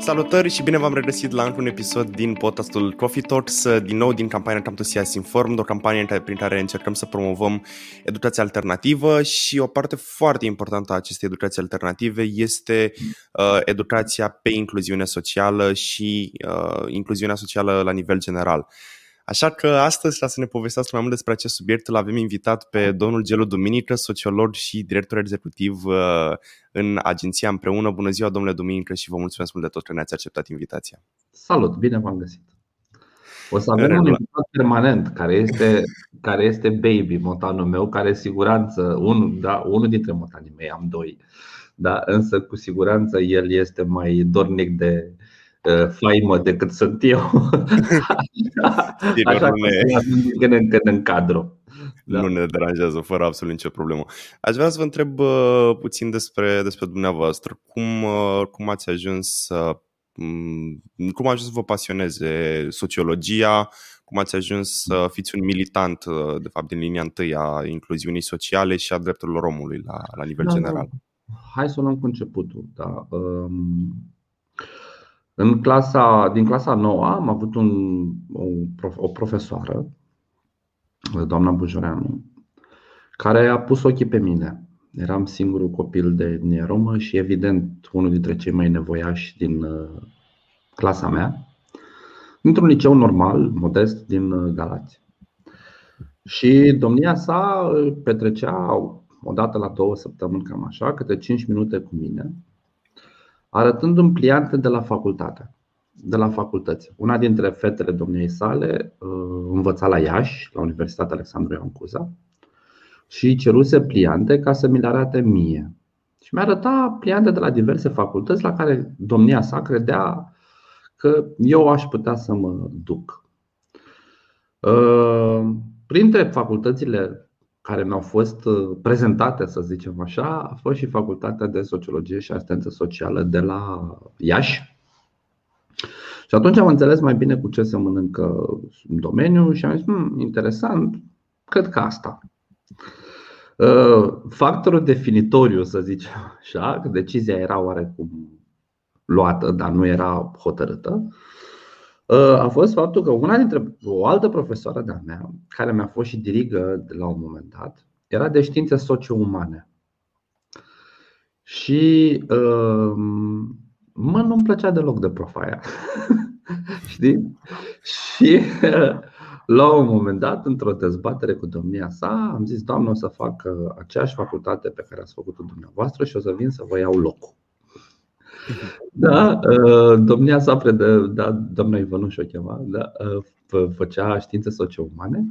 Salutări și bine v-am regăsit la un episod din podcastul Coffee Talks, din nou din campania Time to See Us Informed, o campanie prin care încercăm să promovăm educația alternativă și o parte foarte importantă a acestei educații alternative este uh, educația pe incluziune socială și uh, incluziunea socială la nivel general. Așa că astăzi, ca să ne povestească mai mult despre acest subiect, îl avem invitat pe domnul Gelu Duminică, sociolog și director executiv uh, în agenția împreună. Bună ziua, domnule Duminică, și vă mulțumesc mult de tot că ne-ați acceptat invitația. Salut, bine v-am găsit. O să avem un invitat permanent care este, care este Baby, motanul meu, care siguranță, unul, da, unul dintre motanii mei, am doi, da, însă cu siguranță el este mai dornic de, Uh, faimă decât sunt eu. Așa că ne... în când în cadru. Da. Nu ne deranjează fără absolut nicio problemă. Aș vrea să vă întreb uh, puțin despre, despre dumneavoastră. Cum, uh, cum ați ajuns să um, cum a ajuns să vă pasioneze sociologia, cum ați ajuns să fiți un militant, uh, de fapt, din linia întâi a incluziunii sociale și a drepturilor omului la, la nivel da, general. Da. Hai să luăm cu începutul. Da. Um, în clasa, din clasa 9 am avut un, o, o profesoară, doamna Bujoreanu, care a pus ochii pe mine. Eram singurul copil de etnie romă și evident unul dintre cei mai nevoiași din uh, clasa mea, într-un liceu normal, modest, din uh, Galați. Și domnia sa petrecea o dată la două săptămâni, cam așa, câte 5 minute cu mine, arătându-mi pliante de la facultate, de la facultăți. Una dintre fetele domniei sale uh, învăța la Iași, la Universitatea Alexandru Ioan Cuza, și ceruse pliante ca să mi le arate mie. Și mi-arăta pliante de la diverse facultăți la care domnia sa credea că eu aș putea să mă duc. Uh, printre facultățile care mi-au fost uh, prezentate, să zicem așa, a fost și Facultatea de Sociologie și Asistență Socială de la Iași. Și atunci am înțeles mai bine cu ce se mănâncă domeniul și am zis, hm, interesant, cred că asta. Uh, factorul definitoriu, să zicem așa, că decizia era oarecum luată, dar nu era hotărâtă, a fost faptul că una dintre o altă profesoară de-a mea, care mi-a fost și dirigă de la un moment dat, era de științe socio-umane. Și uh, mă, nu-mi plăcea deloc de profa aia. Știi? Și la un moment dat, într-o dezbatere cu domnia sa, am zis, Doamne, o să fac aceeași facultate pe care ați făcut-o dumneavoastră și o să vin să vă iau locul. Da, uh, domnia sa predă, da, doamna Ivănuș o chema, da, uh, făcea științe socio-umane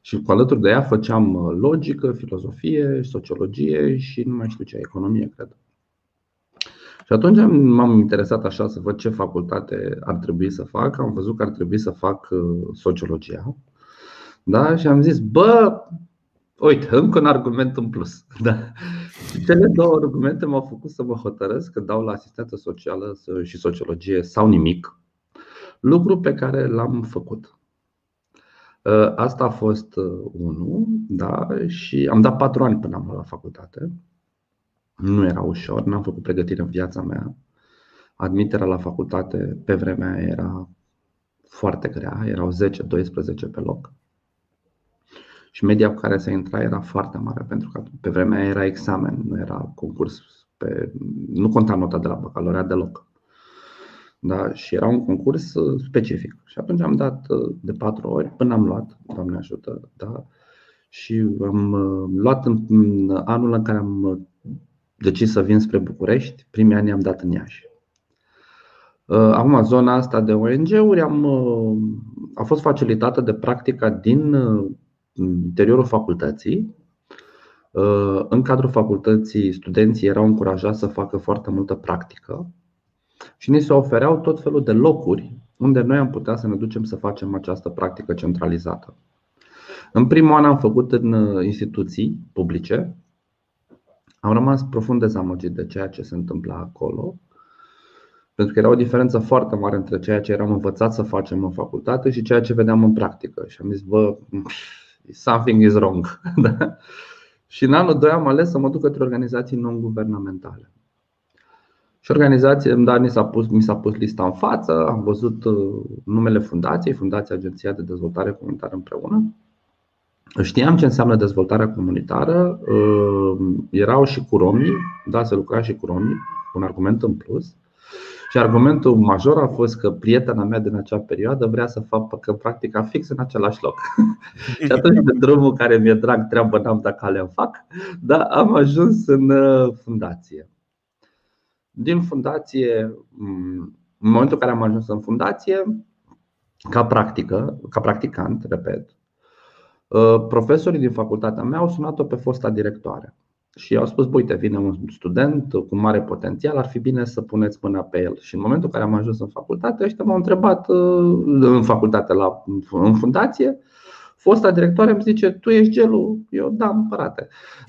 și cu alături de ea făceam uh, logică, filozofie, sociologie și nu mai știu ce, economie, cred. Și atunci m-am interesat așa să văd ce facultate ar trebui să fac. Am văzut că ar trebui să fac sociologia. Da? Și am zis, bă, uite, încă un argument în plus. Da? Cele două argumente m-au făcut să mă hotărăsc că dau la asistență socială și sociologie sau nimic, lucru pe care l-am făcut. Ă, asta a fost ă, unul, da, și am dat patru ani până am luat la facultate. Nu era ușor, n-am făcut pregătire în viața mea. Admiterea la facultate pe vremea era foarte grea, erau 10-12 pe loc și media cu care se intra era foarte mare, pentru că pe vremea era examen, nu era concurs, pe, nu conta nota de la bacalaureat deloc. Da? Și era un concurs uh, specific. Și atunci am dat uh, de patru ori până am luat, Doamne ajută, da? și am uh, luat în anul în care am decis să vin spre București, primii ani am dat în Iași. Acum, zona asta de ONG-uri am, a fost facilitată de practica din interiorul facultății. Uh, în cadrul facultății, studenții erau încurajați să facă foarte multă practică și ni se ofereau tot felul de locuri unde noi am putea să ne ducem să facem această practică centralizată. În primul an am făcut în uh, instituții publice. Am rămas profund dezamăgit de ceea ce se întâmpla acolo, pentru că era o diferență foarte mare între ceea ce eram învățat să facem în facultate și ceea ce vedeam în practică. Și am zis, bă, something is wrong. Da? Și în anul 2 am ales să mă duc către organizații non-guvernamentale. Și organizație, dar mi s-a pus, mi s-a pus lista în față, am văzut uh, numele fundației, Fundația Agenția de Dezvoltare Comunitară împreună. Știam ce înseamnă dezvoltarea comunitară, uh, erau și cu romii, da, se lucra și cu romii, un argument în plus. Și argumentul major a fost că prietena mea din acea perioadă vrea să facă practica fix în același loc. și atunci, de drumul care mi-e drag, treabă n-am dacă le fac, dar am ajuns în uh, fundație. Din fundație, în momentul în care am ajuns în fundație, ca practică, ca practicant, repet, uh, profesorii din facultatea mea au sunat-o pe fosta directoare și au spus, uite, vine un student cu mare potențial, ar fi bine să puneți mâna pe el. Și în momentul în care am ajuns în facultate, ăștia m-au întrebat uh, în facultate, la, în fundație, fosta directoare îmi zice, tu ești gelul? Eu, da, împărate.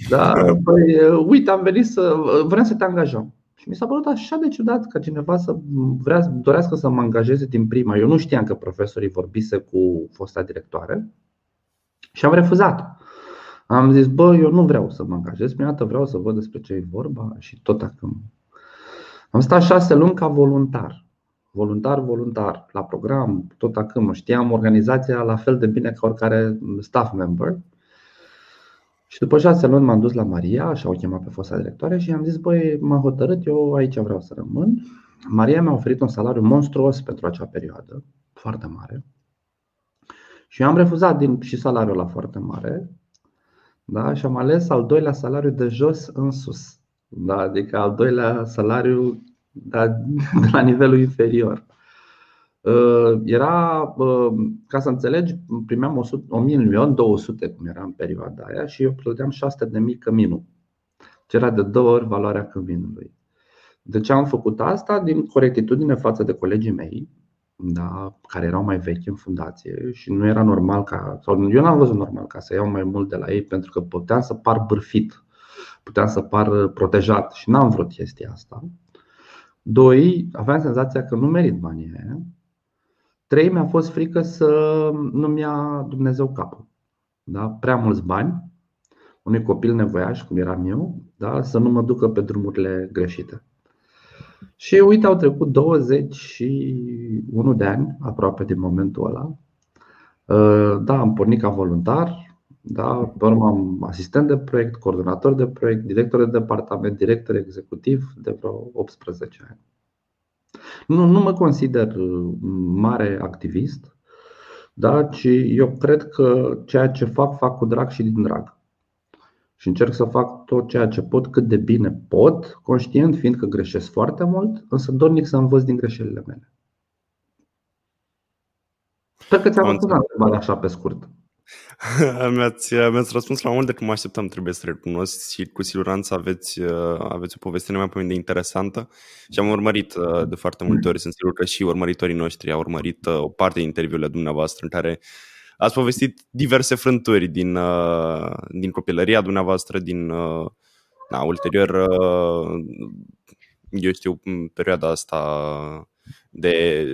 Dar, păi, uite, am venit să, vrem să te angajăm. Și mi s-a părut așa de ciudat că cineva să vrea, dorească să mă angajeze din prima. Eu nu știam că profesorii vorbise cu fosta directoare și am refuzat. Am zis, bă, eu nu vreau să mă angajez, prima dată vreau să văd despre ce e vorba și tot acum. Am stat șase luni ca voluntar. Voluntar, voluntar, la program, tot acum. Știam organizația la fel de bine ca oricare staff member. Și după șase luni m-am dus la Maria, așa o chema pe fosta directoare și am zis, băi, m-am hotărât, eu aici vreau să rămân. Maria mi-a oferit un salariu monstruos pentru acea perioadă, foarte mare. Și eu am refuzat din, și salariul la foarte mare, da? Și am ales al doilea salariu de jos în sus. Da? Adică al doilea salariu da, de la nivelul inferior. Uh, era, uh, ca să înțelegi, primeam 1.200.000 cum era în perioada aia și eu plăteam 600 de mii căminul. Ce era de două ori valoarea căminului. De ce am făcut asta? Din corectitudine față de colegii mei, da, care erau mai vechi în fundație și nu era normal ca, sau eu n-am văzut normal ca să iau mai mult de la ei pentru că puteam să par bârfit, puteam să par protejat și n-am vrut chestia asta. Doi, aveam senzația că nu merit banii aia. Trei, mi-a fost frică să nu-mi ia Dumnezeu capul. Da? Prea mulți bani, unui copil nevoiaș, cum eram eu, da? să nu mă ducă pe drumurile greșite. Și uite, au trecut 21 de ani, aproape din momentul ăla. Uh, da, am pornit ca voluntar, da, pe urmă am asistent de proiect, coordonator de proiect, director de departament, director executiv de vreo 18 ani. Nu, nu mă consider uh, mare activist, da, ci eu cred că ceea ce fac, fac cu drag și din drag și încerc să fac tot ceea ce pot cât de bine pot, conștient fiind că greșesc foarte mult, însă dornic să învăț din greșelile mele. Sper că ți-am răspuns la așa pe scurt. mi-ați, mi-ați răspuns la mult de cum mă așteptam, trebuie să recunosc și cu siguranță aveți, aveți o poveste mai de interesantă și am urmărit uh, de foarte multe ori, sunt sigur că și urmăritorii noștri au urmărit uh, o parte din interviurile dumneavoastră în care ați povestit diverse frânturi din, uh, din copilăria dumneavoastră, din uh, na, ulterior, uh, eu știu, perioada asta de,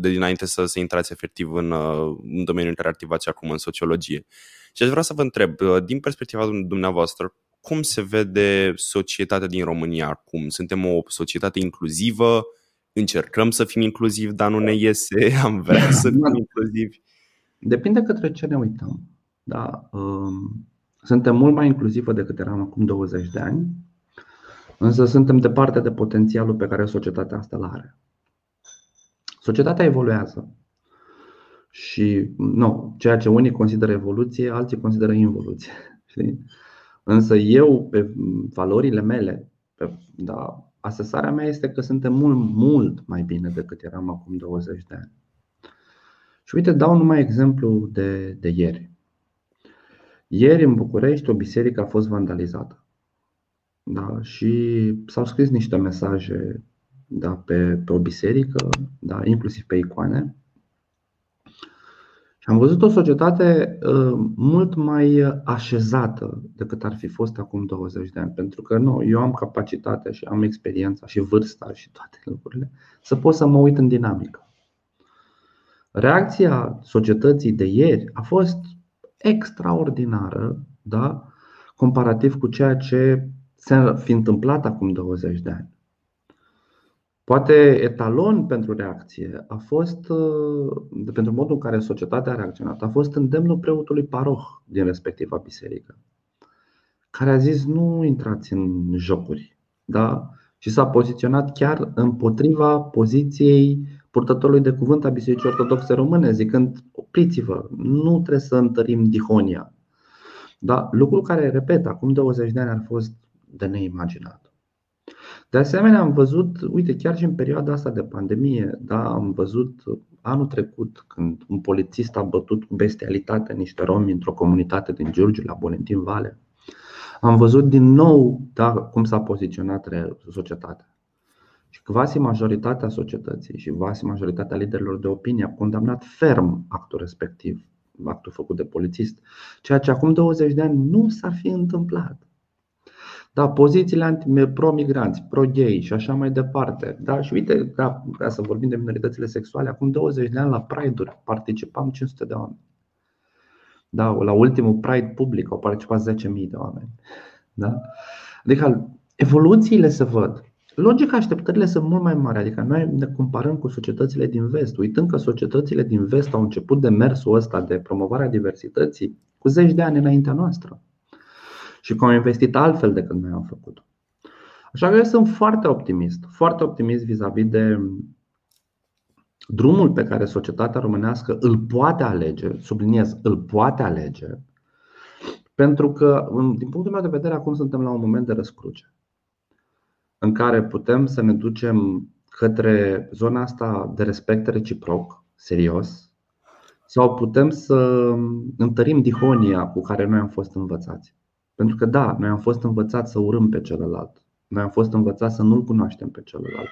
de dinainte să, să intrați efectiv în, în domeniul în care activați acum în sociologie. Și aș vrea să vă întreb, din perspectiva dumneavoastră, cum se vede societatea din România acum? Suntem o societate inclusivă? Încercăm să fim inclusivi, dar nu ne iese? Am vrea să fim inclusivi? Depinde către ce ne uităm. Da? Um, suntem mult mai inclusivă decât eram acum 20 de ani, însă suntem departe de potențialul pe care societatea asta îl are. Societatea evoluează. Și nu, ceea ce unii consideră evoluție, alții consideră involuție. Știi? Însă eu, pe valorile mele, pe, da, asesarea mea este că suntem mult, mult mai bine decât eram acum 20 de ani. Și uite, dau numai exemplu de, de ieri. Ieri în București o biserică a fost vandalizată. Da? Și s-au scris niște mesaje da, pe, pe o biserică, da, inclusiv pe icoane. Și am văzut o societate uh, mult mai așezată decât ar fi fost acum 20 de ani. Pentru că nu, eu am capacitatea și am experiența și vârsta și toate lucrurile să pot să mă uit în dinamică. Reacția societății de ieri a fost extraordinară, da? comparativ cu ceea ce s-a fi întâmplat acum 20 de ani. Poate etalon pentru reacție a fost, de pentru modul în care societatea a reacționat, a fost îndemnul preotului paroh din respectiva biserică, care a zis nu intrați în jocuri, da? și s-a poziționat chiar împotriva poziției purtătorului de cuvânt a Bisericii Ortodoxe Române, zicând opriți-vă, nu trebuie să întărim dihonia. Da? Lucru care, repet, acum 20 de ani ar fost de neimaginat. De asemenea, am văzut, uite, chiar și în perioada asta de pandemie, da, am văzut anul trecut când un polițist a bătut cu bestialitate niște romi într-o comunitate din Giurgiu, la Bolentin Vale. Am văzut din nou da, cum s-a poziționat societatea. Și quasi majoritatea societății și quasi majoritatea liderilor de opinie a condamnat ferm actul respectiv, actul făcut de polițist, ceea ce acum 20 de ani nu s-ar fi întâmplat. Da, pozițiile pro-migranți, pro-gay și așa mai departe. Da, și uite, ca, ca să vorbim de minoritățile sexuale, acum 20 de ani la Pride-uri participam 500 de oameni. Da, la ultimul Pride public au participat 10.000 de oameni. Da? Adică evoluțiile se văd. Logica așteptările sunt mult mai mari, adică noi ne comparăm cu societățile din vest, uitând că societățile din vest au început de mersul ăsta de promovarea diversității cu zeci de ani înaintea noastră și că au investit altfel decât noi am făcut. Așa că eu sunt foarte optimist, foarte optimist vis-a-vis de drumul pe care societatea românească îl poate alege, subliniez, îl poate alege, pentru că, din punctul meu de vedere, acum suntem la un moment de răscruce în care putem să ne ducem către zona asta de respect reciproc, serios, sau putem să întărim dihonia cu care noi am fost învățați. Pentru că, da, noi am fost învățați să urâm pe celălalt. Noi am fost învățați să nu-l cunoaștem pe celălalt.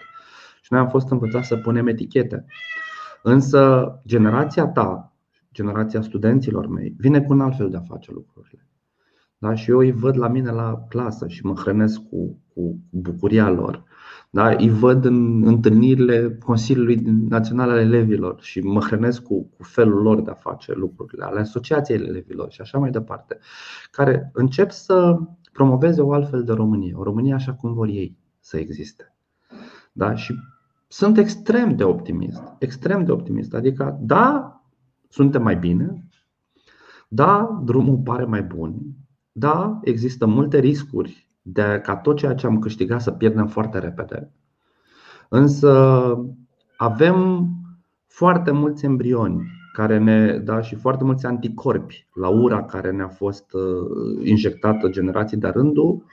Și noi am fost învățați să punem etichete. Însă, generația ta, generația studenților mei, vine cu un alt fel de a face lucrurile. Da? Și eu îi văd la mine la clasă și mă hrănesc cu, cu bucuria lor. Da? Îi văd în întâlnirile Consiliului Național al Elevilor și mă hrănesc cu, cu felul lor de a face lucrurile, ale Asociației Elevilor și așa mai departe, care încep să promoveze o altfel de Românie, o Românie așa cum vor ei să existe. Da? Și sunt extrem de optimist, extrem de optimist. Adică, da, suntem mai bine, da, drumul pare mai bun, da, există multe riscuri de ca tot ceea ce am câștigat să pierdem foarte repede. Însă avem foarte mulți embrioni care ne da și foarte mulți anticorpi la ura care ne-a fost uh, injectată generații de rândul,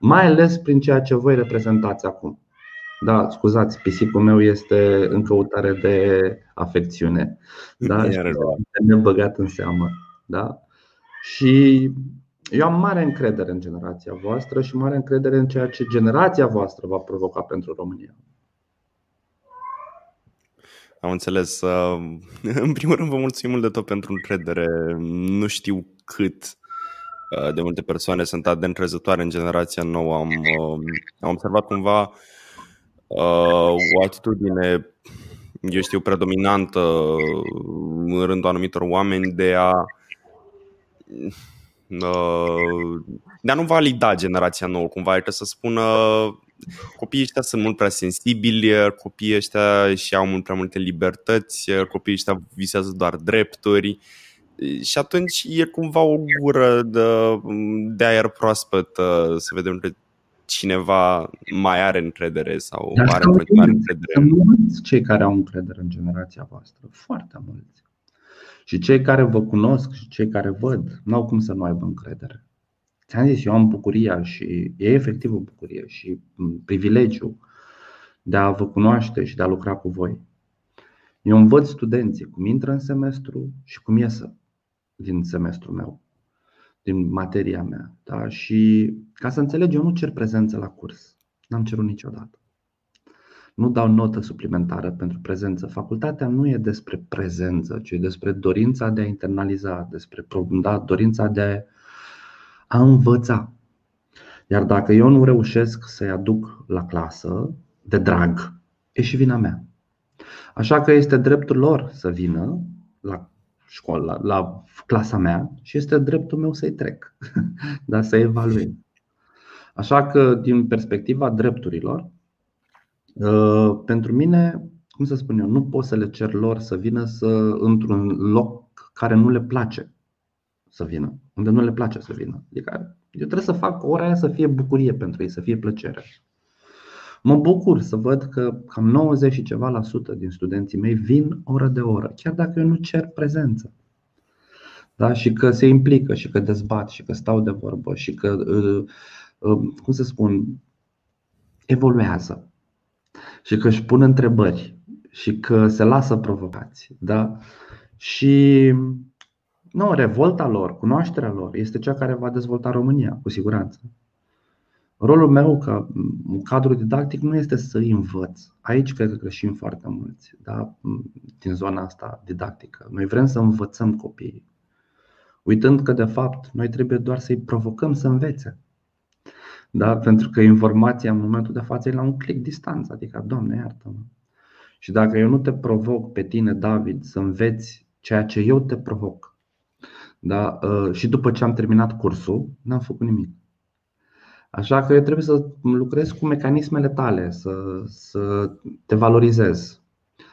mai ales prin ceea ce voi reprezentați acum. Da, scuzați, pisicul meu este în căutare de afecțiune. Da? Ne băgat în seamă. Da? Și eu am mare încredere în generația voastră și mare încredere în ceea ce generația voastră va provoca pentru România. Am înțeles. Uh, în primul rând, vă mulțumim mult de tot pentru încredere. Nu știu cât uh, de multe persoane sunt atât de încrezătoare în generația nouă. Am, uh, am observat cumva o atitudine, eu știu, predominantă în rândul anumitor oameni de a de a nu valida generația nouă, cumva, adică să spună copiii ăștia sunt mult prea sensibili, copiii ăștia și au mult prea multe libertăți, copiii ăștia visează doar drepturi și atunci e cumva o gură de, de aer proaspăt să vedem că cineva mai are încredere sau Dar are încredere. Sunt mulți cei care au încredere în generația voastră, foarte mulți. Și cei care vă cunosc și cei care văd, nu au cum să nu aibă încredere. Ți-am zis, eu am bucuria și e efectiv o bucurie și privilegiu de a vă cunoaște și de a lucra cu voi. Eu învăț studenții cum intră în semestru și cum iesă din semestrul meu, din materia mea. Da? Și ca să înțelegi, eu nu cer prezență la curs. N-am cerut niciodată nu dau notă suplimentară pentru prezență. Facultatea nu e despre prezență, ci e despre dorința de a internaliza, despre da, dorința de a învăța. Iar dacă eu nu reușesc să-i aduc la clasă de drag, e și vina mea. Așa că este dreptul lor să vină la școală, la clasa mea și este dreptul meu să-i trec, dar să evaluez. Așa că, din perspectiva drepturilor, Uh, pentru mine, cum să spun eu, nu pot să le cer lor să vină să într-un loc care nu le place să vină, unde nu le place să vină. Adică eu trebuie să fac ora aia să fie bucurie pentru ei, să fie plăcere. Mă bucur să văd că cam 90 și ceva la sută din studenții mei vin oră de oră, chiar dacă eu nu cer prezență. Da? Și că se implică și că dezbat și că stau de vorbă și că, uh, uh, cum să spun, evoluează și că își pun întrebări și că se lasă provocați. Da? Și nu, revolta lor, cunoașterea lor este cea care va dezvolta România, cu siguranță. Rolul meu ca cadru didactic nu este să îi învăț. Aici cred că greșim foarte mulți, da? din zona asta didactică. Noi vrem să învățăm copiii, uitând că, de fapt, noi trebuie doar să-i provocăm să învețe. Da? Pentru că informația în momentul de față e la un click distanță, adică, Doamne, iartă-mă. Și dacă eu nu te provoc pe tine, David, să înveți ceea ce eu te provoc, da? Uh, și după ce am terminat cursul, n-am făcut nimic. Așa că eu trebuie să lucrez cu mecanismele tale, să, să te valorizez,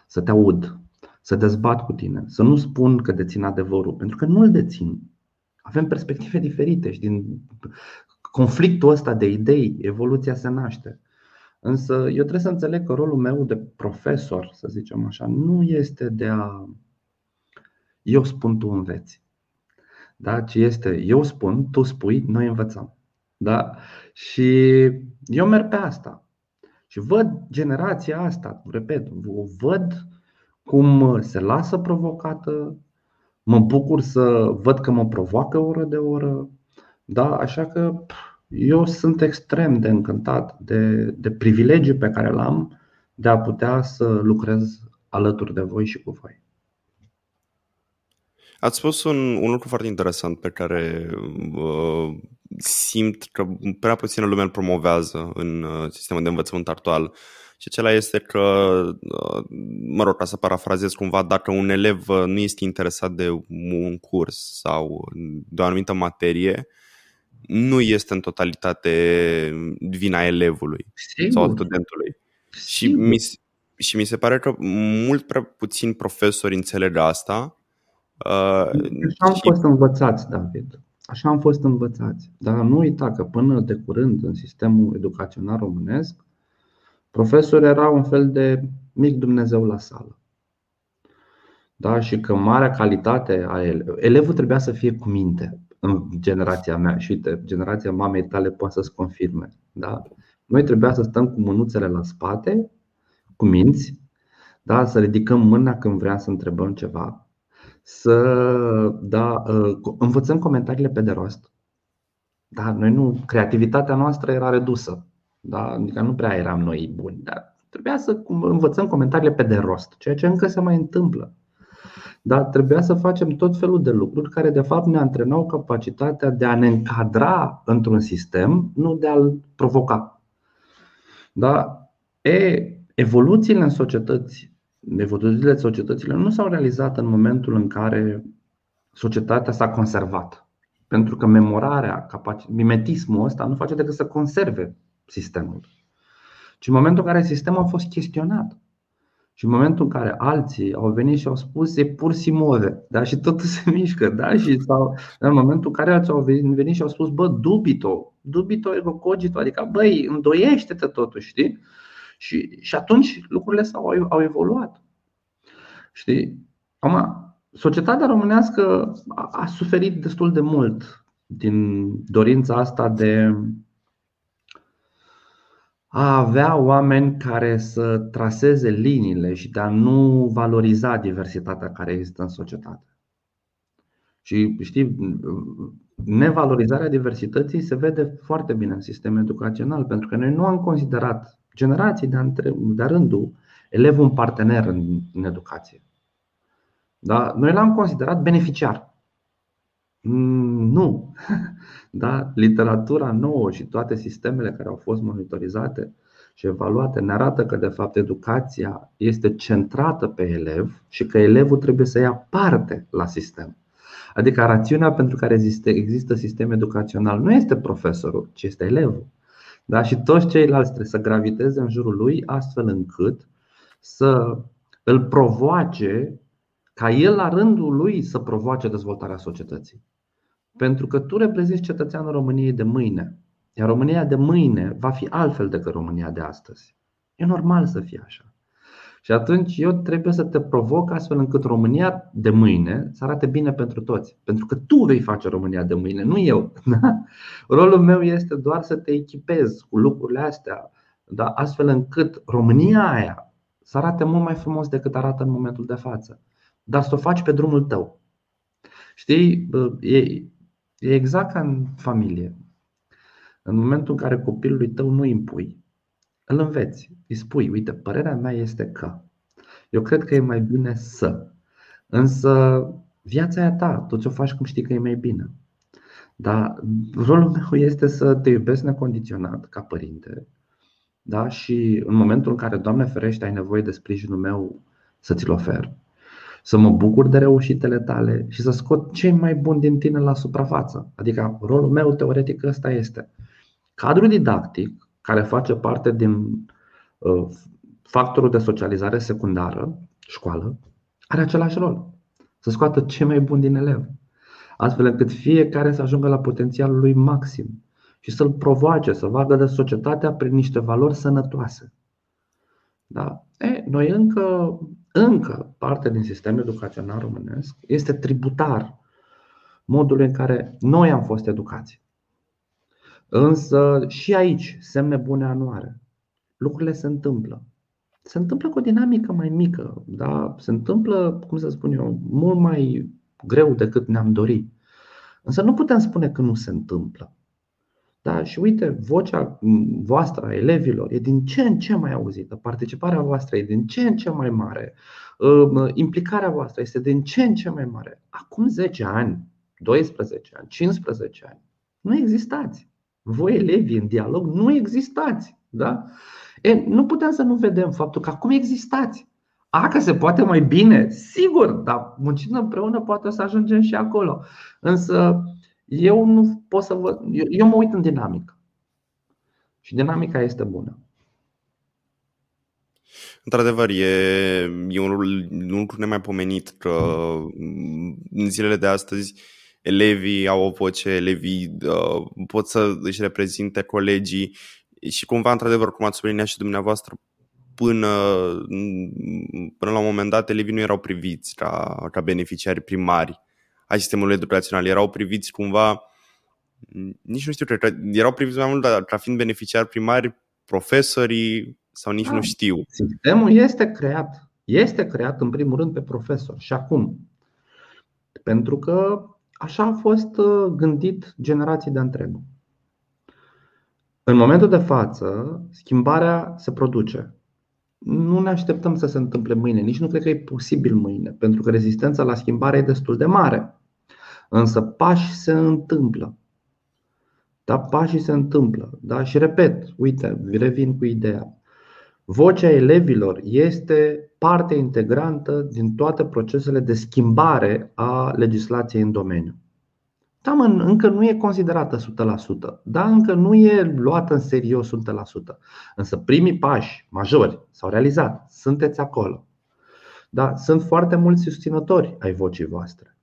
să te aud, să dezbat cu tine, să nu spun că dețin adevărul, pentru că nu îl dețin. Avem perspective diferite și din conflictul ăsta de idei, evoluția se naște. Însă eu trebuie să înțeleg că rolul meu de profesor, să zicem așa, nu este de a eu spun, tu înveți. Da? Ci este eu spun, tu spui, noi învățăm. Da? Și eu merg pe asta. Și văd generația asta, repet, o văd cum se lasă provocată, mă bucur să văd că mă provoacă oră de oră. Da? Așa că eu sunt extrem de încântat de, de privilegiul pe care l-am de a putea să lucrez alături de voi și cu voi. Ați spus un, un lucru foarte interesant pe care uh, simt că prea puțină lume îl promovează în uh, sistemul de învățământ actual. Și acela este că, uh, mă rog, ca să parafrazez cumva, dacă un elev uh, nu este interesat de un curs sau de o anumită materie, nu este în totalitate vina elevului Sigur. sau studentului. Sigur. Și mi, și mi se pare că mult prea puțin profesori înțeleg asta Uh, Așa am și... fost învățați, David. Așa am fost învățați. Dar nu uita că până de curând în sistemul educațional românesc, profesorul era un fel de mic Dumnezeu la sală. Da? Și că marea calitate a ele... elevul trebuia să fie cu minte în generația mea. Și uite, generația mamei tale poate să-ți confirme. Da? Noi trebuia să stăm cu mânuțele la spate, cu minți, da? să ridicăm mâna când vrea să întrebăm ceva, să da, uh, învățăm comentariile pe de rost. Da, noi nu, creativitatea noastră era redusă. Da? Adică nu prea eram noi buni, dar trebuia să învățăm comentariile pe de rost, ceea ce încă se mai întâmplă. Dar trebuia să facem tot felul de lucruri care de fapt ne antrenau capacitatea de a ne încadra într-un sistem, nu de a-l provoca. Da? E, evoluțiile în societăți evoluțiile societăților nu s-au realizat în momentul în care societatea s-a conservat. Pentru că memorarea, mimetismul ăsta nu face decât să conserve sistemul. Ci în momentul în care sistemul a fost chestionat. Și în momentul în care alții au venit și au spus e pur și move, da? și totul se mișcă, da? și sau, în momentul în care alții au venit și au spus, bă, dubito, dubito ego cogito, adică, băi, îndoiește-te totuși, știi? Și, și atunci lucrurile s-au au evoluat. Știi? Acum, societatea românească a, a suferit destul de mult din dorința asta de a avea oameni care să traseze liniile și de a nu valoriza diversitatea care există în societate. Și știi, nevalorizarea diversității se vede foarte bine în sistemul educațional, pentru că noi nu am considerat generații de, între, de rândul elevul un partener în, în educație. Da? Noi l-am considerat beneficiar. Mm, nu. Da? Literatura nouă și toate sistemele care au fost monitorizate și evaluate ne arată că, de fapt, educația este centrată pe elev și că elevul trebuie să ia parte la sistem. Adică rațiunea pentru care există, există sistem educațional nu este profesorul, ci este elevul. Da? Și toți ceilalți trebuie să graviteze în jurul lui astfel încât să îl provoace ca el la rândul lui să provoace dezvoltarea societății. Pentru că tu reprezinți cetățeanul României de mâine. Iar România de mâine va fi altfel decât România de astăzi. E normal să fie așa. Și atunci eu trebuie să te provoc astfel încât România de mâine să arate bine pentru toți. Pentru că tu vei face România de mâine, nu eu. Da? Rolul meu este doar să te echipez cu lucrurile astea, da? astfel încât România aia să arate mult mai frumos decât arată în momentul de față. Dar să o faci pe drumul tău. Știi, e, e exact ca în familie. În momentul în care copilului tău nu îi impui, îl înveți, îi spui, uite, părerea mea este că. Eu cred că e mai bine să. Însă viața e a ta, tu ți-o faci cum știi că e mai bine. Dar rolul meu este să te iubesc necondiționat ca părinte. Da? Și în momentul în care, Doamne ferește, ai nevoie de sprijinul meu, să ți-l ofer. Să mă bucur de reușitele tale și să scot cei mai buni din tine la suprafață. Adică rolul meu teoretic ăsta este. Cadrul didactic care face parte din uh, factorul de socializare secundară, școală, are același rol. Să scoată ce mai bun din elev. Astfel încât fiecare să ajungă la potențialul lui maxim și să-l provoace, să vadă de societatea prin niște valori sănătoase. Da? E, noi încă, încă, parte din sistemul educațional românesc este tributar modul în care noi am fost educați. Însă și aici semne bune anuare. Lucrurile se întâmplă. Se întâmplă cu o dinamică mai mică, da? se întâmplă, cum să spun eu, mult mai greu decât ne-am dorit. Însă nu putem spune că nu se întâmplă. Da? Și uite, vocea voastră a elevilor e din ce în ce mai auzită, participarea voastră e din ce în ce mai mare, ă, implicarea voastră este din ce în ce mai mare. Acum 10 ani, 12 ani, 15 ani, nu existați. Voi, elevii, în dialog, nu existați. Da? E, nu putem să nu vedem faptul că acum existați. A, că se poate mai bine, sigur, dar muncind împreună poate să ajungem și acolo. Însă eu nu pot să văd, eu, eu mă uit în dinamică. Și dinamica este bună. Într-adevăr, e, e un, un lucru nemaipomenit că în zilele de astăzi elevii au o voce, elevii uh, pot să își reprezinte colegii și cumva, într-adevăr, cum ați subliniat și dumneavoastră, până, până la un moment dat elevii nu erau priviți ca, ca beneficiari primari ai sistemului educațional, erau priviți cumva, nici nu știu, cred că erau priviți mai mult ca fiind beneficiari primari profesorii sau nici da. nu știu. Sistemul este creat, este creat în primul rând pe profesor și acum. Pentru că Așa a fost uh, gândit generații de întreg. În momentul de față, schimbarea se produce. Nu ne așteptăm să se întâmple mâine, nici nu cred că e posibil mâine, pentru că rezistența la schimbare e destul de mare. Însă pași se întâmplă. Da, pașii se întâmplă. Da? Și repet, uite, revin cu ideea. Vocea elevilor este parte integrantă din toate procesele de schimbare a legislației în domeniu. Da, mă, încă nu e considerată 100%, da, încă nu e luată în serios 100%. Însă primii pași majori s-au realizat, sunteți acolo. Da, sunt foarte mulți susținători ai vocii voastre.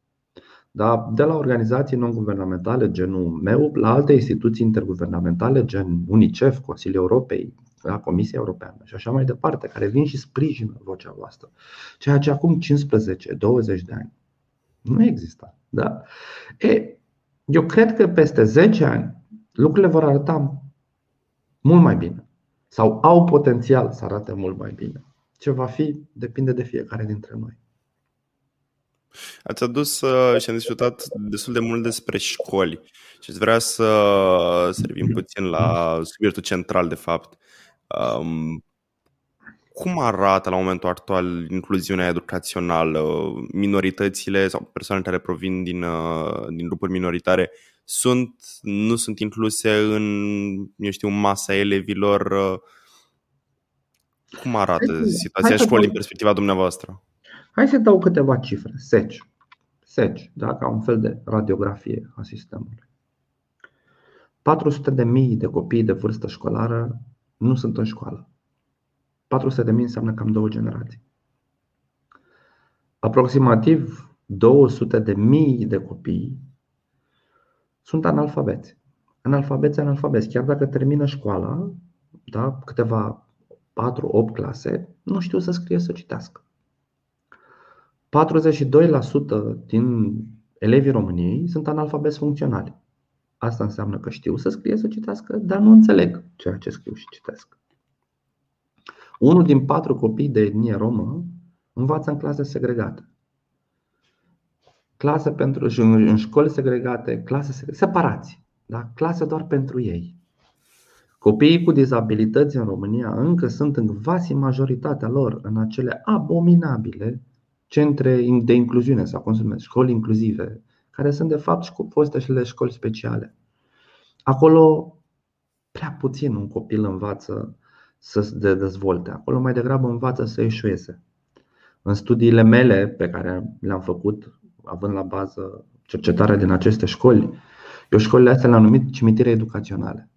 Da, de la organizații non-guvernamentale genul meu la alte instituții interguvernamentale gen UNICEF, Consiliul Europei, la Comisia Europeană și așa mai departe, care vin și sprijină vocea voastră. Ceea ce acum 15-20 de ani nu exista. Da? E, eu cred că peste 10 ani lucrurile vor arăta mult mai bine sau au potențial să arate mult mai bine. Ce va fi depinde de fiecare dintre noi. Ați adus uh, și am discutat destul de mult despre școli și vrea să, să revin puțin la subiectul central, de fapt. Um, cum arată la momentul actual incluziunea educațională? Minoritățile sau persoanele care provin din, uh, din grupuri minoritare sunt, nu sunt incluse în, eu știu, masa elevilor? Cum arată situația școlii în perspectiva dumneavoastră? Hai să dau câteva cifre. SECI. SECI, da, ca un fel de radiografie a sistemului. 400 de mii de copii de vârstă școlară nu sunt în școală. 400 de mii înseamnă cam două generații. Aproximativ 200 de mii de copii sunt analfabeți. Analfabeți, analfabeți. Chiar dacă termină școala, da, câteva 4-8 clase, nu știu să scrie, să citească. 42% din elevii României sunt analfabeți funcționali. Asta înseamnă că știu să scrie, să citească, dar nu înțeleg ceea ce scriu și citesc. Unul din patru copii de etnie romă învață în clase segregate. Clase pentru, în școli segregate, clase separați. Da? Clase doar pentru ei. Copiii cu dizabilități în România încă sunt în vasi majoritatea lor în acele abominabile centre de incluziune sau cum se numesc, școli inclusive, care sunt de fapt fostele școli speciale. Acolo prea puțin un copil învață să se dezvolte. Acolo mai degrabă învață să eșueze. În studiile mele pe care le-am făcut, având la bază cercetarea din aceste școli, eu școlile astea le-am numit cimitire educaționale.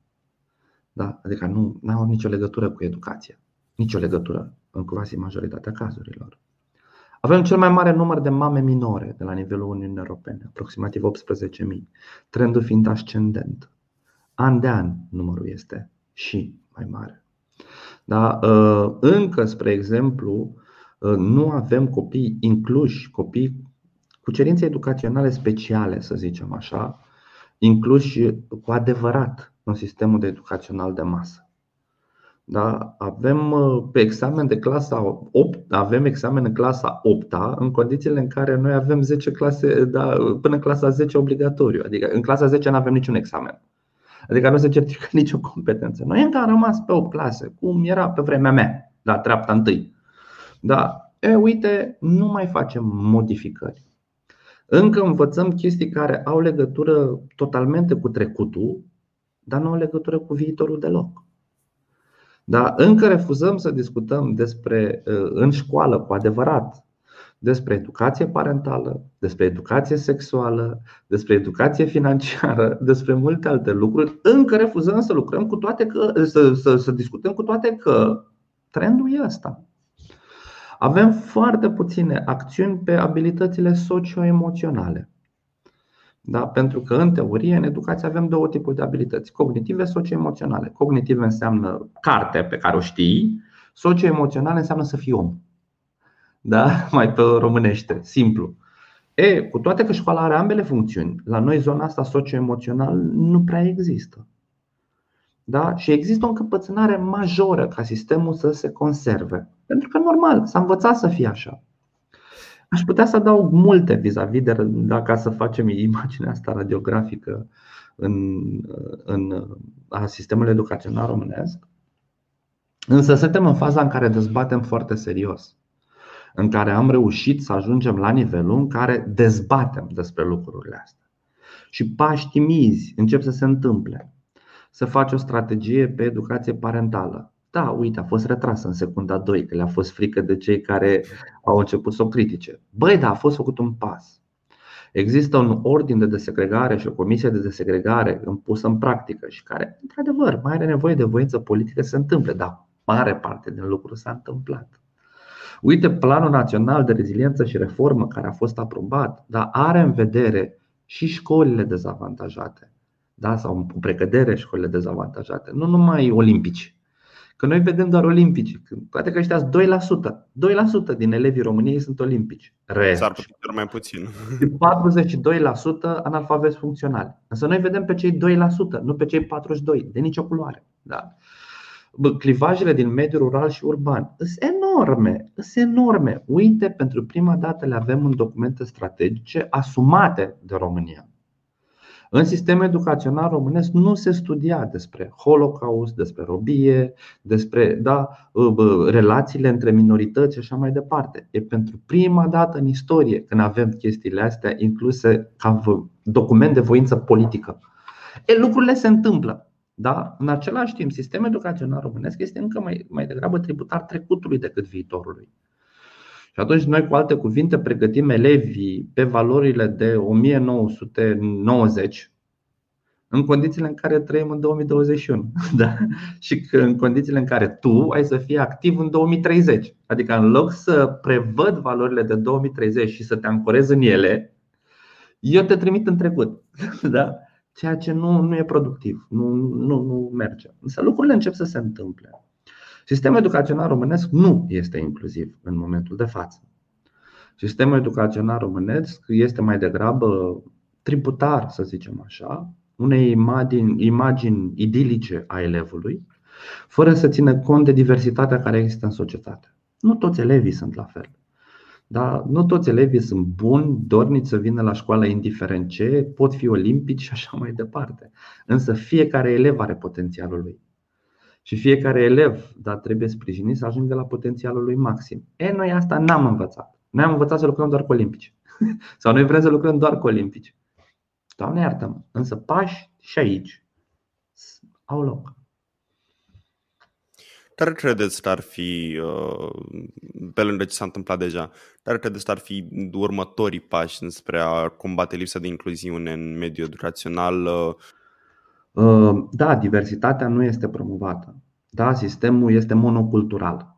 Da? Adică nu au nicio legătură cu educația. Nicio legătură în quasi majoritatea cazurilor. Avem cel mai mare număr de mame minore de la nivelul Uniunii Europene, aproximativ 18.000, trendul fiind ascendent. An de an numărul este și mai mare. Da? Ă, încă, spre exemplu, ă, nu avem copii incluși, copii cu cerințe educaționale speciale, să zicem așa, incluși cu adevărat în sistemul de educațional de masă. Da? Avem uh, pe examen de clasa 8, avem examen în clasa 8 în condițiile în care noi avem 10 clase, da, până în clasa 10 obligatoriu. Adică în clasa 10 nu avem niciun examen. Adică nu se certifică nicio competență. Noi încă am rămas pe 8 clase, cum era pe vremea mea, la treapta întâi. Da, e, uite, nu mai facem modificări. Încă învățăm chestii care au legătură totalmente cu trecutul, dar nu au legătură cu viitorul deloc. Dar încă refuzăm să discutăm despre, uh, în școală cu adevărat despre educație parentală, despre educație sexuală, despre educație financiară, despre multe alte lucruri. Încă refuzăm să lucrăm cu toate că, să, să, să discutăm cu toate că trendul e ăsta. Avem foarte puține acțiuni pe abilitățile socio-emoționale. Da? Pentru că, în teorie, în educație avem două tipuri de abilități: cognitive, socio-emoționale. Cognitive înseamnă carte pe care o știi, socio-emoționale înseamnă să fii om. Da? Mai pe românește, simplu. E, cu toate că școala are ambele funcțiuni, la noi zona asta socio-emoțional nu prea există. Da? Și există o încăpățânare majoră ca sistemul să se conserve. Pentru că normal, s-a învățat să fie așa. Aș putea să adaug multe vis-a-vis de dacă să facem imaginea asta radiografică în, în a sistemului educațional românesc. Însă suntem în faza în care dezbatem foarte serios, în care am reușit să ajungem la nivelul în care dezbatem despre lucrurile astea. Și pași timizi încep să se întâmple. Să faci o strategie pe educație parentală, da, uite, a fost retrasă în secunda 2, că le-a fost frică de cei care au început să o critique. Băi, da, a fost făcut un pas. Există un ordin de desegregare și o comisie de desegregare pusă în practică și care, într-adevăr, mai are nevoie de voință politică să se întâmple, dar mare parte din lucru s-a întâmplat. Uite, Planul Național de Reziliență și Reformă care a fost aprobat, dar are în vedere și școlile dezavantajate, da? sau în precădere școlile dezavantajate, nu numai olimpici, Că noi vedem doar olimpici. Poate că ăștia 2%. 2% din elevii României sunt olimpici. Rest. S-ar putea mai puțin. 42% analfabeti funcționali. Însă noi vedem pe cei 2%, nu pe cei 42%, de nicio culoare. Da? Clivajele din mediul rural și urban sunt enorme, sunt enorme. Uite, pentru prima dată le avem în documente strategice asumate de România. În sistemul educațional românesc nu se studia despre Holocaust, despre robie, despre da, relațiile între minorități și așa mai departe. E pentru prima dată în istorie când avem chestiile astea incluse ca document de voință politică. E, lucrurile se întâmplă. Da? În același timp, sistemul educațional românesc este încă mai, mai degrabă tributar trecutului decât viitorului. Și atunci noi, cu alte cuvinte, pregătim elevii pe valorile de 1990, în condițiile în care trăim în 2021 da? și în condițiile în care tu ai să fii activ în 2030. Adică în loc să prevăd valorile de 2030 și să te ancorezi în ele, eu te trimit în trecut. Da? Ceea ce nu, nu e productiv, nu, nu, nu merge. Însă lucrurile încep să se întâmple. Sistemul educațional românesc nu este inclusiv în momentul de față. Sistemul educațional românesc este mai degrabă tributar, să zicem așa, unei imagini, imagini idilice a elevului, fără să țină cont de diversitatea care există în societate. Nu toți elevii sunt la fel. Dar nu toți elevii sunt buni, dorniți să vină la școală indiferent ce, pot fi olimpici și așa mai departe. Însă fiecare elev are potențialul lui. Și fiecare elev, dar trebuie sprijinit să ajungă la potențialul lui maxim. E, noi asta n-am învățat. Noi am învățat să lucrăm doar cu olimpici. Sau noi vrem să lucrăm doar cu olimpici. Doamne iartă însă pași și aici au loc. Care credeți că ar fi, uh, pe lângă ce s-a întâmplat deja, care credeți că ar fi următorii pași spre a combate lipsa de incluziune în mediul educațional? Uh? Uh, da, diversitatea nu este promovată. Da, sistemul este monocultural.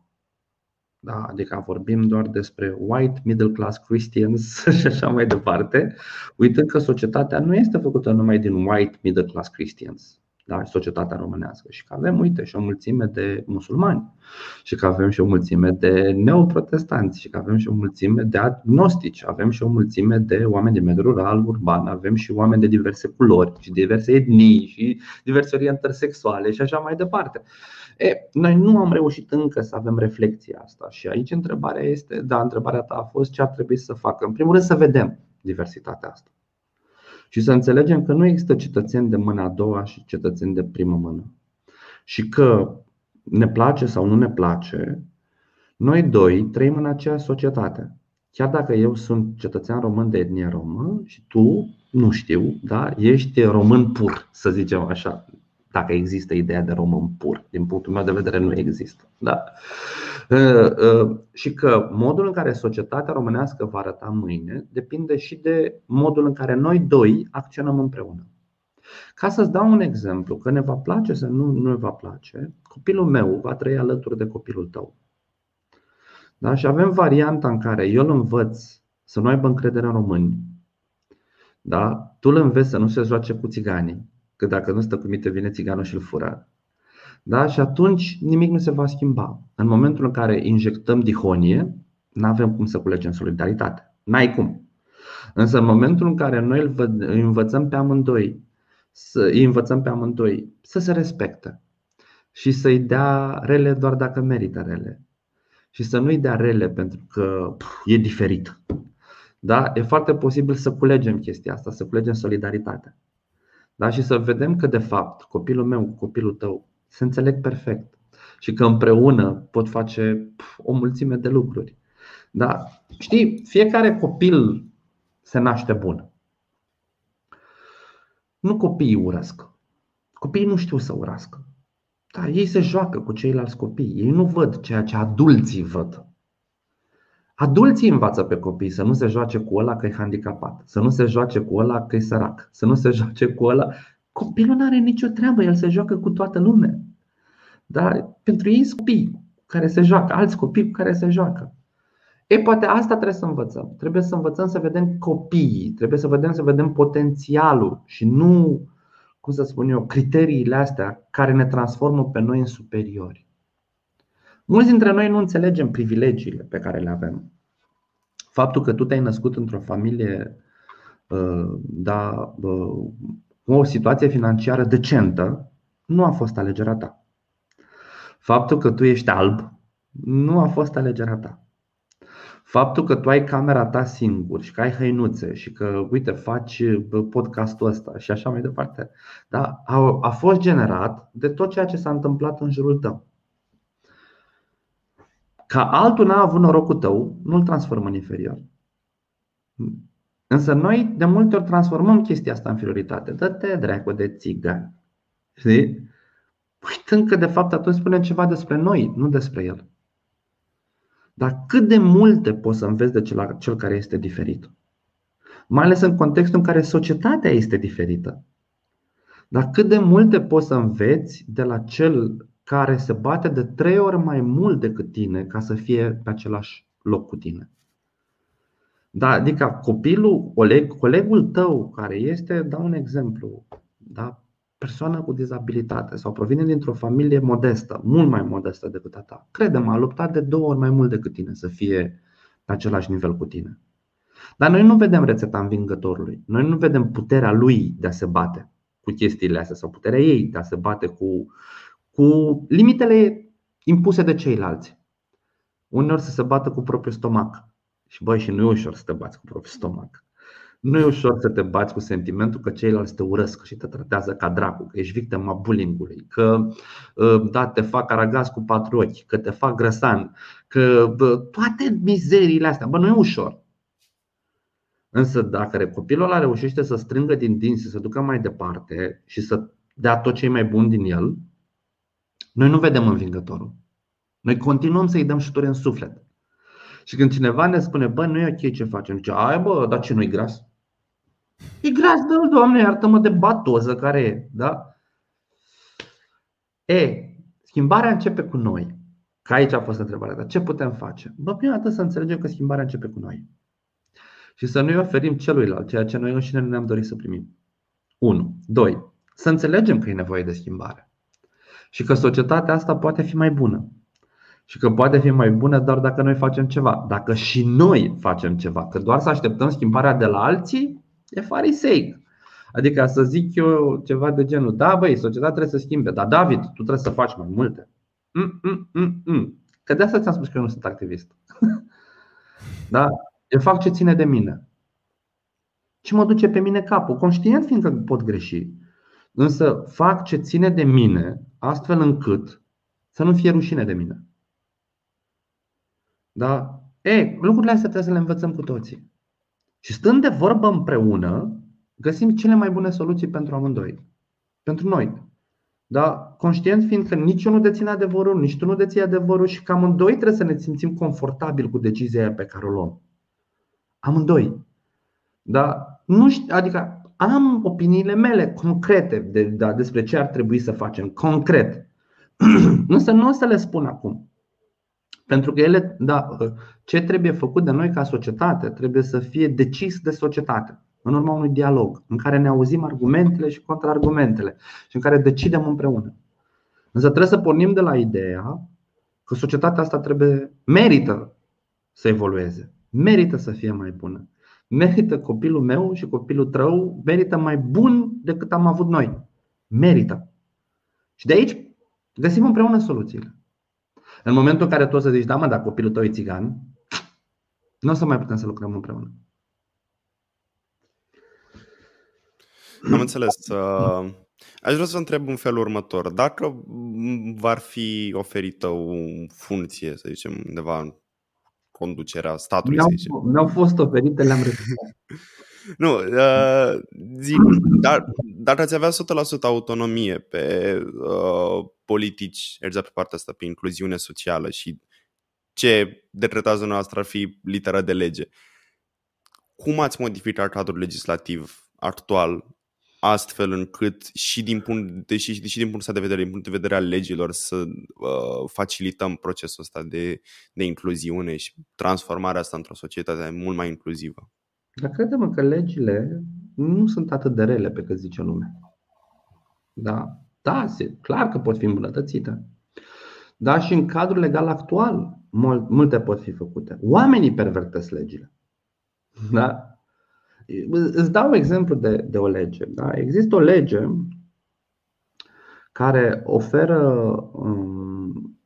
Da, adică vorbim doar despre white, middle class Christians și așa mai departe, uitând că societatea nu este făcută numai din white, middle class Christians da, societatea românească. Și că avem, uite, și o mulțime de musulmani. Și că avem și o mulțime de neoprotestanți. Și că avem și o mulțime de agnostici, avem și o mulțime de oameni din mediul rural, urban, avem și oameni de diverse culori și diverse etnii și diverse orientări sexuale și așa mai departe. E, noi nu am reușit încă să avem reflexia asta. Și aici întrebarea este, da, întrebarea ta a fost ce ar trebui să facă. În primul rând să vedem diversitatea asta și să înțelegem că nu există cetățeni de mâna a doua și cetățeni de primă mână. Și că ne place sau nu ne place, noi doi trăim în aceeași societate. Chiar dacă eu sunt cetățean român de etnie romă și tu, nu știu, da, ești român pur, să zicem așa, dacă există ideea de român pur. Din punctul meu de vedere, nu există. Da? Uh, uh, și că modul în care societatea românească va arăta mâine depinde și de modul în care noi doi acționăm împreună. Ca să-ți dau un exemplu, că ne va place sau nu, nu ne va place, copilul meu va trăi alături de copilul tău. Da? Și avem varianta în care eu îl învăț să nu aibă încredere în români, da? tu îl înveți să nu se joace cu țiganii, că dacă nu stă cu minte, vine țiganul și îl fură. Da? Și atunci nimic nu se va schimba. În momentul în care injectăm dihonie, nu avem cum să culegem solidaritate. N-ai cum. Însă în momentul în care noi îl învățăm pe amândoi, să îi învățăm pe amândoi să se respecte și să-i dea rele doar dacă merită rele și să nu-i dea rele pentru că pf, e diferit. Da? E foarte posibil să culegem chestia asta, să culegem solidaritatea. Da? Și să vedem că, de fapt, copilul meu cu copilul tău se înțeleg perfect și că împreună pot face o mulțime de lucruri. Da? Știi, fiecare copil se naște bun. Nu copiii urăsc. Copiii nu știu să urască. Da, ei se joacă cu ceilalți copii. Ei nu văd ceea ce adulții văd. Adulții învață pe copii să nu se joace cu ăla că e handicapat, să nu se joace cu ăla că e sărac, să nu se joace cu ăla. Copilul nu are nicio treabă, el se joacă cu toată lumea. Dar pentru ei sunt copii care se joacă, alți copii cu care se joacă. E, poate asta trebuie să învățăm. Trebuie să învățăm să vedem copiii, trebuie să vedem să vedem potențialul și nu, cum să spun eu, criteriile astea care ne transformă pe noi în superiori. Mulți dintre noi nu înțelegem privilegiile pe care le avem. Faptul că tu te-ai născut într-o familie uh, da, uh, cu o situație financiară decentă nu a fost alegerea ta. Faptul că tu ești alb nu a fost alegerea ta. Faptul că tu ai camera ta singur și că ai hăinuțe și că, uite, faci podcastul ăsta și așa mai departe, da? a, a fost generat de tot ceea ce s-a întâmplat în jurul tău. Ca altul n-a avut norocul tău, nu-l transformă în inferior. Însă noi de multe ori transformăm chestia asta în inferioritate. Dă-te dracu de țigă. Știi? Uitând că de fapt atunci spunem ceva despre noi, nu despre el. Dar cât de multe poți să înveți de cel, cel care este diferit? Mai ales în contextul în care societatea este diferită. Dar cât de multe poți să înveți de la cel care se bate de trei ori mai mult decât tine ca să fie pe același loc cu tine. Da, adică copilul, coleg, colegul tău care este, dau un exemplu, da, persoană cu dizabilitate sau provine dintr-o familie modestă, mult mai modestă decât a ta, crede-mă, a luptat de două ori mai mult decât tine să fie pe același nivel cu tine. Dar noi nu vedem rețeta învingătorului. Noi nu vedem puterea lui de a se bate cu chestiile astea sau puterea ei de a se bate cu, cu limitele impuse de ceilalți. Uneori să se bată cu propriul stomac. Și băi, și nu e ușor să te bați cu propriul stomac. Nu e ușor să te bați cu sentimentul că ceilalți te urăsc și te tratează ca dracu, că ești victima bullying-ului, că ă, da, te fac aragaz cu patru ochi, că te fac grăsan, că bă, toate mizeriile astea. Bă, nu e ușor. Însă dacă copilul ăla reușește să strângă din dinți, să se ducă mai departe și să dea tot ce e mai bun din el, noi nu vedem învingătorul. Noi continuăm să-i dăm șuturi în suflet. Și când cineva ne spune, bă, nu e ok ce facem, zice, ai bă, dar ce nu-i gras? E gras, dă doamne, iartă-mă de batoză care e, da? E, schimbarea începe cu noi. Că aici a fost întrebarea, dar ce putem face? Bă, prima dată să înțelegem că schimbarea începe cu noi și să nu-i oferim celuilalt ceea ce noi înșine nu ne-am dorit să primim. 1. 2. Să înțelegem că e nevoie de schimbare și că societatea asta poate fi mai bună. Și că poate fi mai bună doar dacă noi facem ceva. Dacă și noi facem ceva. Că doar să așteptăm schimbarea de la alții e fariseic. Adică să zic eu ceva de genul Da, băi, societatea trebuie să schimbe Dar David, tu trebuie să faci mai multe Mm-mm-mm-mm. Că de asta ți-am spus că eu nu sunt activist da? Eu fac ce ține de mine. Ce mă duce pe mine capul, conștient fiindcă pot greși. Însă fac ce ține de mine, astfel încât să nu fie rușine de mine. Da? E, lucrurile astea trebuie să le învățăm cu toții. Și stând de vorbă împreună, găsim cele mai bune soluții pentru amândoi. Pentru noi. Da? Conștient fiind că nici eu nu dețin adevărul, nici tu nu deții adevărul și că amândoi trebuie să ne simțim confortabil cu decizia pe care o luăm. Amândoi. Da? Nu știu, adică am opiniile mele concrete de, da, despre ce ar trebui să facem, concret. Însă nu o să le spun acum. Pentru că ele, da, ce trebuie făcut de noi ca societate trebuie să fie decis de societate, în urma unui dialog, în care ne auzim argumentele și contraargumentele și în care decidem împreună. Însă trebuie să pornim de la ideea că societatea asta trebuie, merită să evolueze merită să fie mai bună. Merită copilul meu și copilul tău, merită mai bun decât am avut noi. Merită. Și de aici găsim împreună soluțiile. În momentul în care tu o să zici, da mă, dar copilul tău e țigan, nu o să mai putem să lucrăm împreună. Am înțeles. Uh, aș vrea să vă întreb în felul următor. Dacă v-ar fi oferită o funcție, să zicem, undeva conducerea statului. Mi-au, mi-au fost oferite, le-am refuzat. nu, uh, zi, dar, dar ați avea 100% autonomie pe uh, politici, exact pe partea asta, pe incluziune socială și ce decretați dumneavoastră ar fi litera de lege. Cum ați modificat cadrul legislativ actual astfel încât și din punct de, și, și din punctul de vedere, din punct de vedere al legilor să uh, facilităm procesul ăsta de, de incluziune și transformarea asta într-o societate mult mai inclusivă. Dar credem că legile nu sunt atât de rele pe cât zice lumea. Da, da, clar că pot fi îmbunătățite. Dar și în cadrul legal actual multe pot fi făcute. Oamenii pervertesc legile. Da? Îți dau exemplu de, de o lege. Da? Există o lege care oferă um,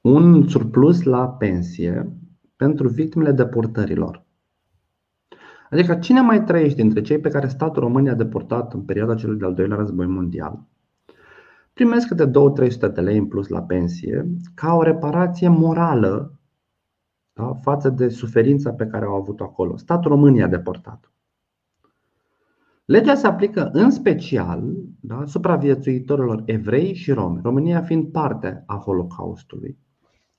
un surplus la pensie pentru victimele deportărilor. Adică cine mai trăiește dintre cei pe care statul România a deportat în perioada celui de-al doilea război mondial primesc câte 2-300 de lei în plus la pensie ca o reparație morală da, față de suferința pe care au avut-o acolo. Statul România a deportat. Legea se aplică în special da, supraviețuitorilor evrei și romi, România fiind parte a Holocaustului.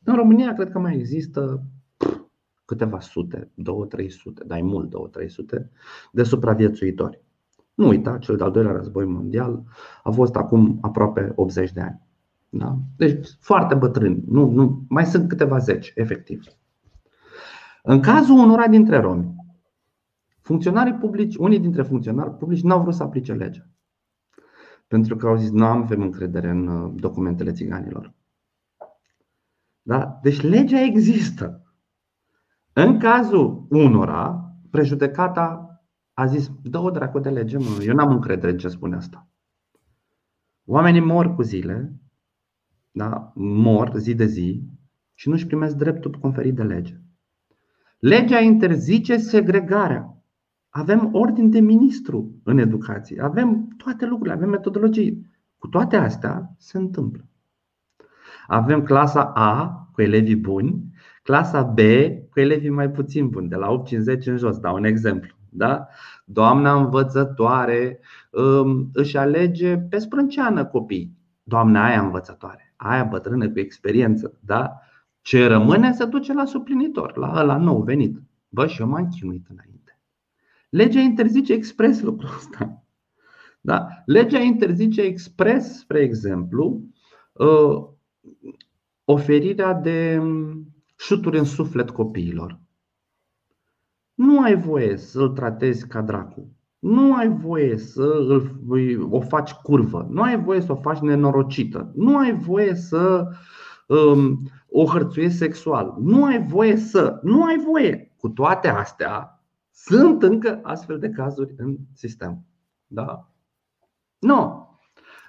În România cred că mai există câteva sute, două, trei sute, dar mult două, trei sute de supraviețuitori. Nu uita, cel de-al doilea război mondial a fost acum aproape 80 de ani. Da? Deci foarte bătrâni, nu, nu, mai sunt câteva zeci, efectiv. În cazul unora dintre romi, funcționarii publici, unii dintre funcționari publici n-au vrut să aplice legea. Pentru că au zis, nu avem încredere în uh, documentele țiganilor. Da? Deci legea există. În cazul unora, prejudecata a zis, dă-o dracu de lege, mă, eu n-am încredere în ce spune asta. Oamenii mor cu zile, da? mor zi de zi și nu-și primesc dreptul conferit de lege. Legea interzice segregarea. Avem ordin de ministru în educație, avem toate lucrurile, avem metodologii. Cu toate astea se întâmplă. Avem clasa A cu elevii buni, clasa B cu elevii mai puțin buni, de la 8-50 în jos, dau un exemplu. Da? Doamna învățătoare um, își alege pe sprânceană copii. Doamna aia învățătoare, aia bătrână cu experiență. Da? Ce rămâne se duce la suplinitor, la ăla nou venit. Bă, și eu m-am chinuit înainte. Legea interzice expres lucrul ăsta. Da? Legea interzice expres, spre exemplu, uh, oferirea de um, șuturi în suflet copiilor. Nu ai voie să îl tratezi ca dracu. Nu ai voie să îl, o faci curvă. Nu ai voie să o faci nenorocită. Nu ai voie să um, o hărțuiești sexual. Nu ai voie să. Nu ai voie. Cu toate astea, sunt încă astfel de cazuri în sistem. Da? Nu.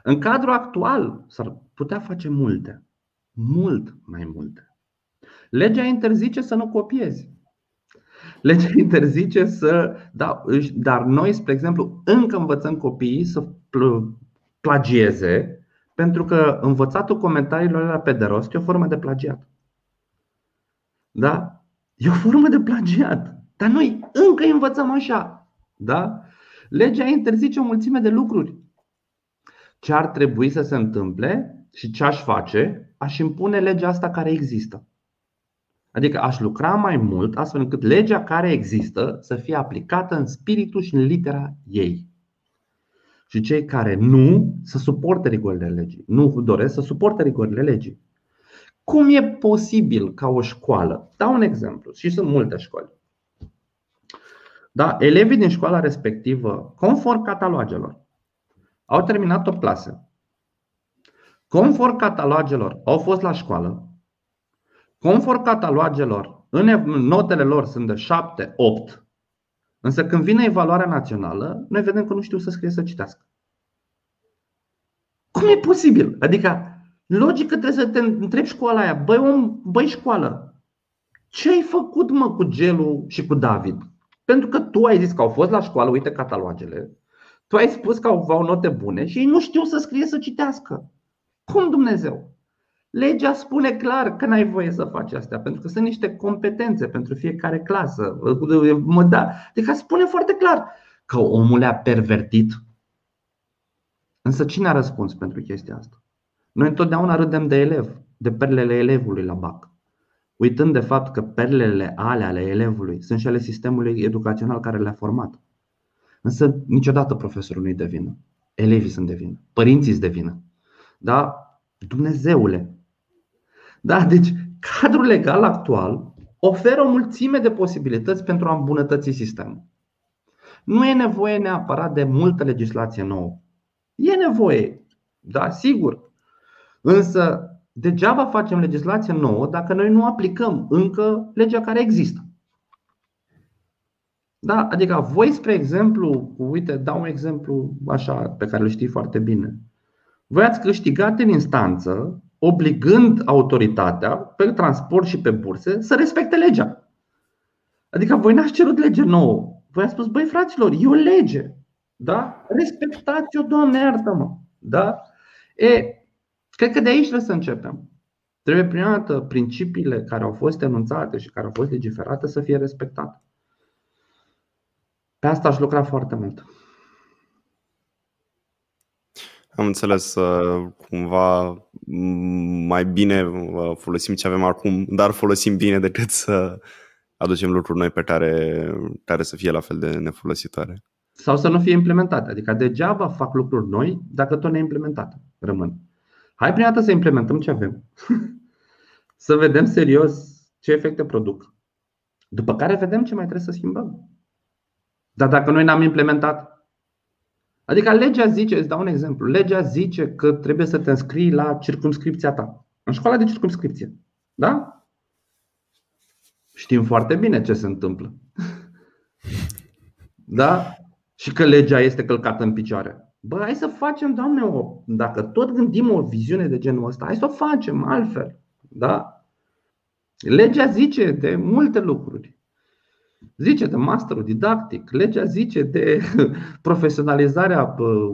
În cadrul actual s-ar putea face multe. Mult mai multe. Legea interzice să nu copiezi. Legea interzice să. Da, dar noi, spre exemplu, încă învățăm copiii să plagieze, pentru că învățatul comentariilor la pe de rost e o formă de plagiat. Da? E o formă de plagiat. Dar noi încă învățăm așa. Da? Legea interzice o mulțime de lucruri. Ce ar trebui să se întâmple și ce aș face, aș impune legea asta care există. Adică aș lucra mai mult astfel încât legea care există să fie aplicată în spiritul și în litera ei. Și cei care nu să suporte rigorile legii, nu doresc să suporte rigorile legii. Cum e posibil ca o școală? Dau un exemplu și sunt multe școli. Da, elevii din școala respectivă, conform catalogelor, au terminat o clasă. Conform catalogelor, au fost la școală, Conform catalogelor, în notele lor sunt de 7, 8, însă când vine evaluarea națională, noi vedem că nu știu să scrie să citească. Cum e posibil? Adică, logic că trebuie să te întrebi școala aia, băi om, băi școală, ce ai făcut mă cu Gelu și cu David? Pentru că tu ai zis că au fost la școală, uite catalogele, tu ai spus că au, note bune și ei nu știu să scrie să citească. Cum Dumnezeu? Legea spune clar că n-ai voie să faci asta, pentru că sunt niște competențe pentru fiecare clasă. Mă da. Adică spune foarte clar că omul a pervertit. Însă cine a răspuns pentru chestia asta? Noi întotdeauna râdem de elev, de perlele elevului la BAC. Uitând de fapt că perlele ale ale elevului sunt și ale sistemului educațional care le-a format. Însă niciodată profesorul nu-i de vină. Elevii sunt de vină. Părinții sunt de vină. Da? Dumnezeule, da? Deci, cadrul legal actual oferă o mulțime de posibilități pentru a îmbunătăți sistemul. Nu e nevoie neapărat de multă legislație nouă. E nevoie, da, sigur. Însă, degeaba facem legislație nouă dacă noi nu aplicăm încă legea care există. Da, adică voi, spre exemplu, uite, dau un exemplu așa pe care îl știi foarte bine. Voi ați câștigat în instanță obligând autoritatea pe transport și pe burse să respecte legea. Adică voi n-ați cerut lege nouă. Voi ați spus, băi fraților, e o lege. Da? Respectați-o, Doamne, iartă-mă. Da? E, cred că de aici trebuie să începem. Trebuie prima dată principiile care au fost enunțate și care au fost legiferate să fie respectate. Pe asta aș lucra foarte mult. Am înțeles uh, cumva mai bine uh, folosim ce avem acum, dar folosim bine decât să aducem lucruri noi pe care, care să fie la fel de nefolositoare. sau să nu fie implementate. Adică degeaba fac lucruri noi dacă tot neimplementate rămân. Hai prima dată să implementăm ce avem. să vedem serios ce efecte produc. După care vedem ce mai trebuie să schimbăm. Dar dacă noi n-am implementat, adică legea zice, îți dau un exemplu, legea zice că trebuie să te înscrii la circumscripția ta, în școala de circumscripție. Da? Știm foarte bine ce se întâmplă. Da? Și că legea este călcată în picioare. Bă, hai să facem, Doamne, o, dacă tot gândim o viziune de genul ăsta, hai să o facem altfel. Da? Legea zice de multe lucruri. Zice de masterul didactic, legea zice de profesionalizarea,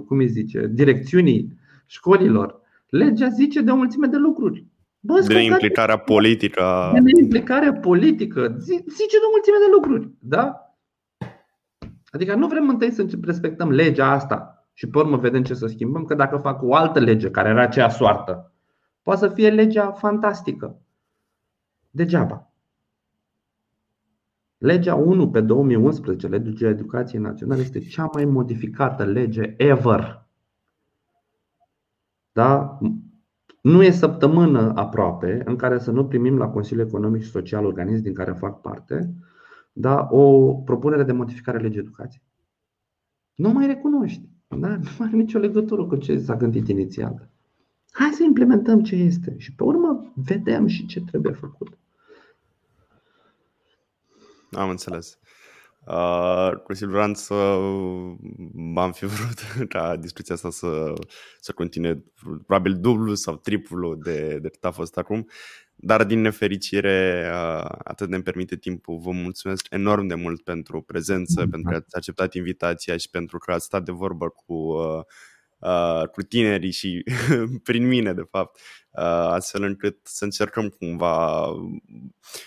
cum îi zice, direcțiunii școlilor. Legea zice de o mulțime de lucruri. Bă, de implicarea politică. De implicarea politică. Zice de o mulțime de lucruri. Da? Adică nu vrem întâi să respectăm legea asta și pe urmă vedem ce să schimbăm, că dacă fac o altă lege care era aceea soartă, poate să fie legea fantastică. Degeaba. Legea 1 pe 2011, legea educației naționale, este cea mai modificată lege ever. Da? Nu e săptămână aproape în care să nu primim la Consiliul Economic și Social, organism din care fac parte, da, o propunere de modificare a legii educației. Nu mai recunoști. Da? Nu mai are nicio legătură cu ce s-a gândit inițial. Hai să implementăm ce este și pe urmă vedem și ce trebuie făcut. Am înțeles. Uh, cu siguranță am fi vrut ca discuția asta să, să continue probabil dublu sau triplu de, de cât a fost acum. Dar din nefericire, atât ne permite timpul. Vă mulțumesc enorm de mult pentru prezență, mm-hmm. pentru că ați acceptat invitația și pentru că ați stat de vorbă cu, cu tinerii și prin mine, de fapt, astfel încât să încercăm cumva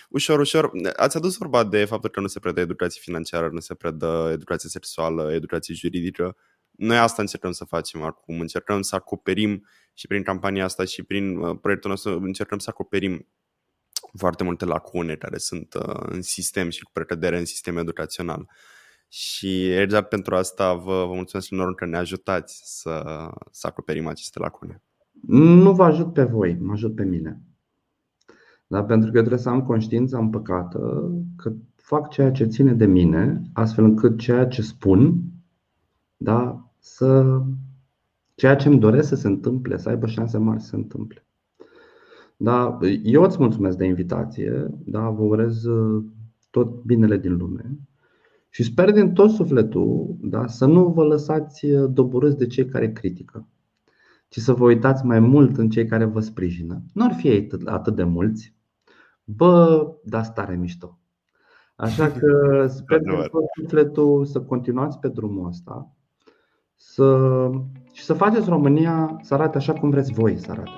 ușor, ușor. Ați adus vorba de faptul că nu se predă educație financiară, nu se predă educație sexuală, educație juridică. Noi asta încercăm să facem acum, încercăm să acoperim și prin campania asta și prin uh, proiectul nostru încercăm să acoperim foarte multe lacune care sunt uh, în sistem și cu precădere în sistem educațional. Și exact pentru asta vă, vă mulțumesc enorm că ne ajutați să, să acoperim aceste lacune. Nu vă ajut pe voi, mă ajut pe mine. Dar pentru că trebuie să am conștiința împăcată că fac ceea ce ține de mine, astfel încât ceea ce spun da, să ceea ce îmi doresc să se întâmple, să aibă șanse mari să se întâmple. Da, eu îți mulțumesc de invitație, da, vă urez uh, tot binele din lume și sper din tot sufletul da, să nu vă lăsați uh, doborâți de cei care critică, ci să vă uitați mai mult în cei care vă sprijină. Nu ar fi atât de mulți, bă, da, stare mișto. Așa că sper din tot sufletul să continuați pe drumul ăsta să, și să faceți România să arate așa cum vreți voi să arate.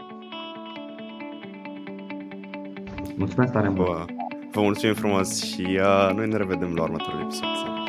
Mulțumesc tare mult! Vă, vă mulțumim frumos și uh, noi ne revedem la următorul episod.